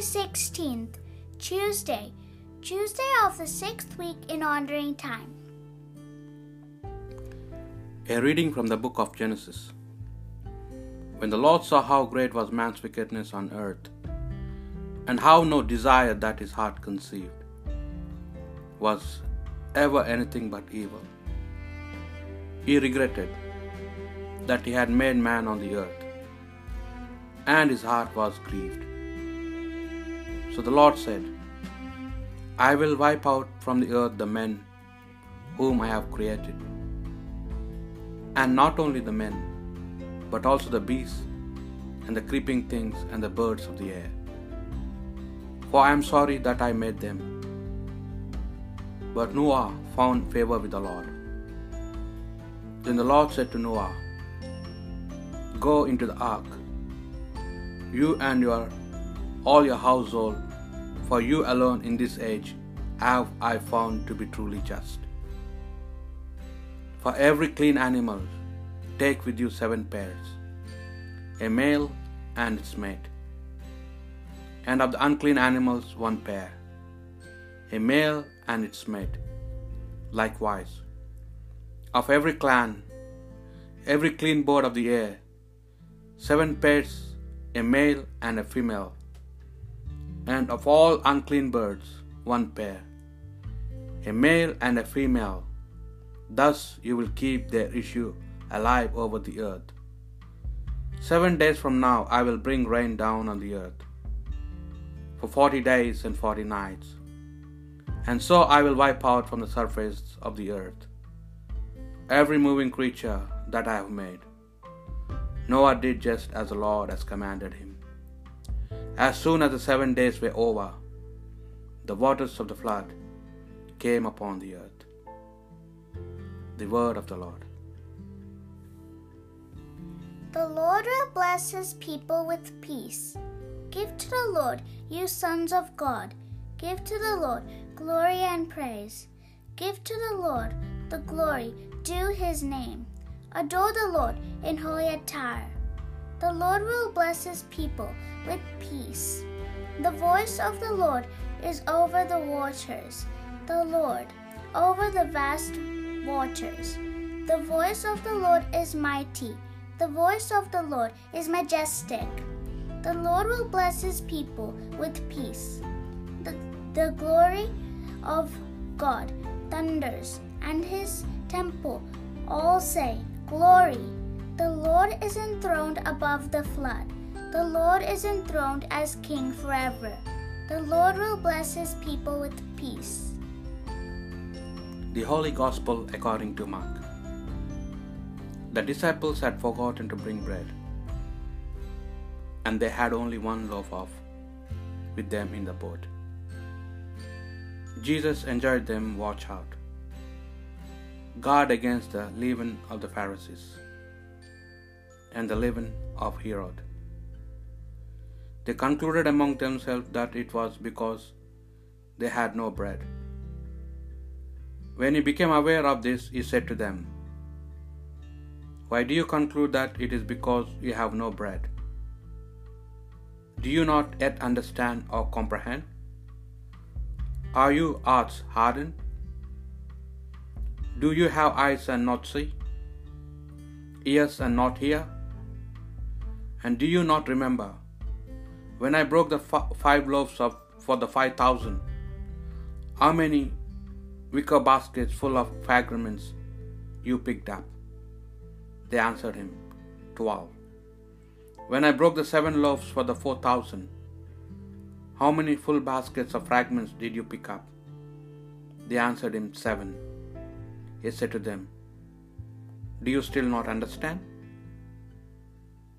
January 16th, Tuesday, Tuesday of the sixth week in Ordinary Time. A reading from the book of Genesis. When the Lord saw how great was man's wickedness on earth, and how no desire that his heart conceived was ever anything but evil, he regretted that he had made man on the earth, and his heart was grieved. So the Lord said, I will wipe out from the earth the men whom I have created, and not only the men, but also the beasts, and the creeping things, and the birds of the air. For I am sorry that I made them. But Noah found favor with the Lord. Then the Lord said to Noah, Go into the ark, you and your all your household, for you alone in this age have I found to be truly just. For every clean animal, take with you seven pairs, a male and its mate, and of the unclean animals one pair, a male and its mate. Likewise, of every clan, every clean bird of the air, seven pairs, a male and a female, and of all unclean birds one pair, a male and a female. Thus you will keep their issue alive over the earth. Seven days from now I will bring rain down on the earth for forty days and forty nights, and so I will wipe out from the surface of the earth every moving creature that I have made. Noah did just as the Lord has commanded him. As soon as the seven days were over, the waters of the flood came upon the earth. The word of the Lord. The Lord will bless his people with peace. Give to the Lord, you sons of God. Give to the Lord glory and praise. Give to the Lord the glory due his name. Adore the Lord in holy attire. The Lord will bless his people with peace. The voice of the Lord is over the waters, the Lord over the vast waters. The voice of the Lord is mighty, the voice of the Lord is majestic. The Lord will bless his people with peace. The, the glory of God thunders, and his temple all say, Glory! The Lord is enthroned above the flood. The Lord is enthroned as King forever. The Lord will bless his people with peace. The Holy Gospel according to Mark. The disciples had forgotten to bring bread, and they had only one loaf of with them in the boat. Jesus enjoined them watch out. Guard against the leaven of the Pharisees and the leaven of Herod. They concluded among themselves that it was because they had no bread. When he became aware of this, he said to them, Why do you conclude that it is because you have no bread? Do you not yet understand or comprehend? Are you hearts hardened? Do you have eyes and not see? Ears and not hear? And do you not remember when I broke the f- five loaves of, for the five thousand? How many wicker baskets full of fragments you picked up? They answered him, Twelve. When I broke the seven loaves for the four thousand, how many full baskets of fragments did you pick up? They answered him, Seven. He said to them, Do you still not understand?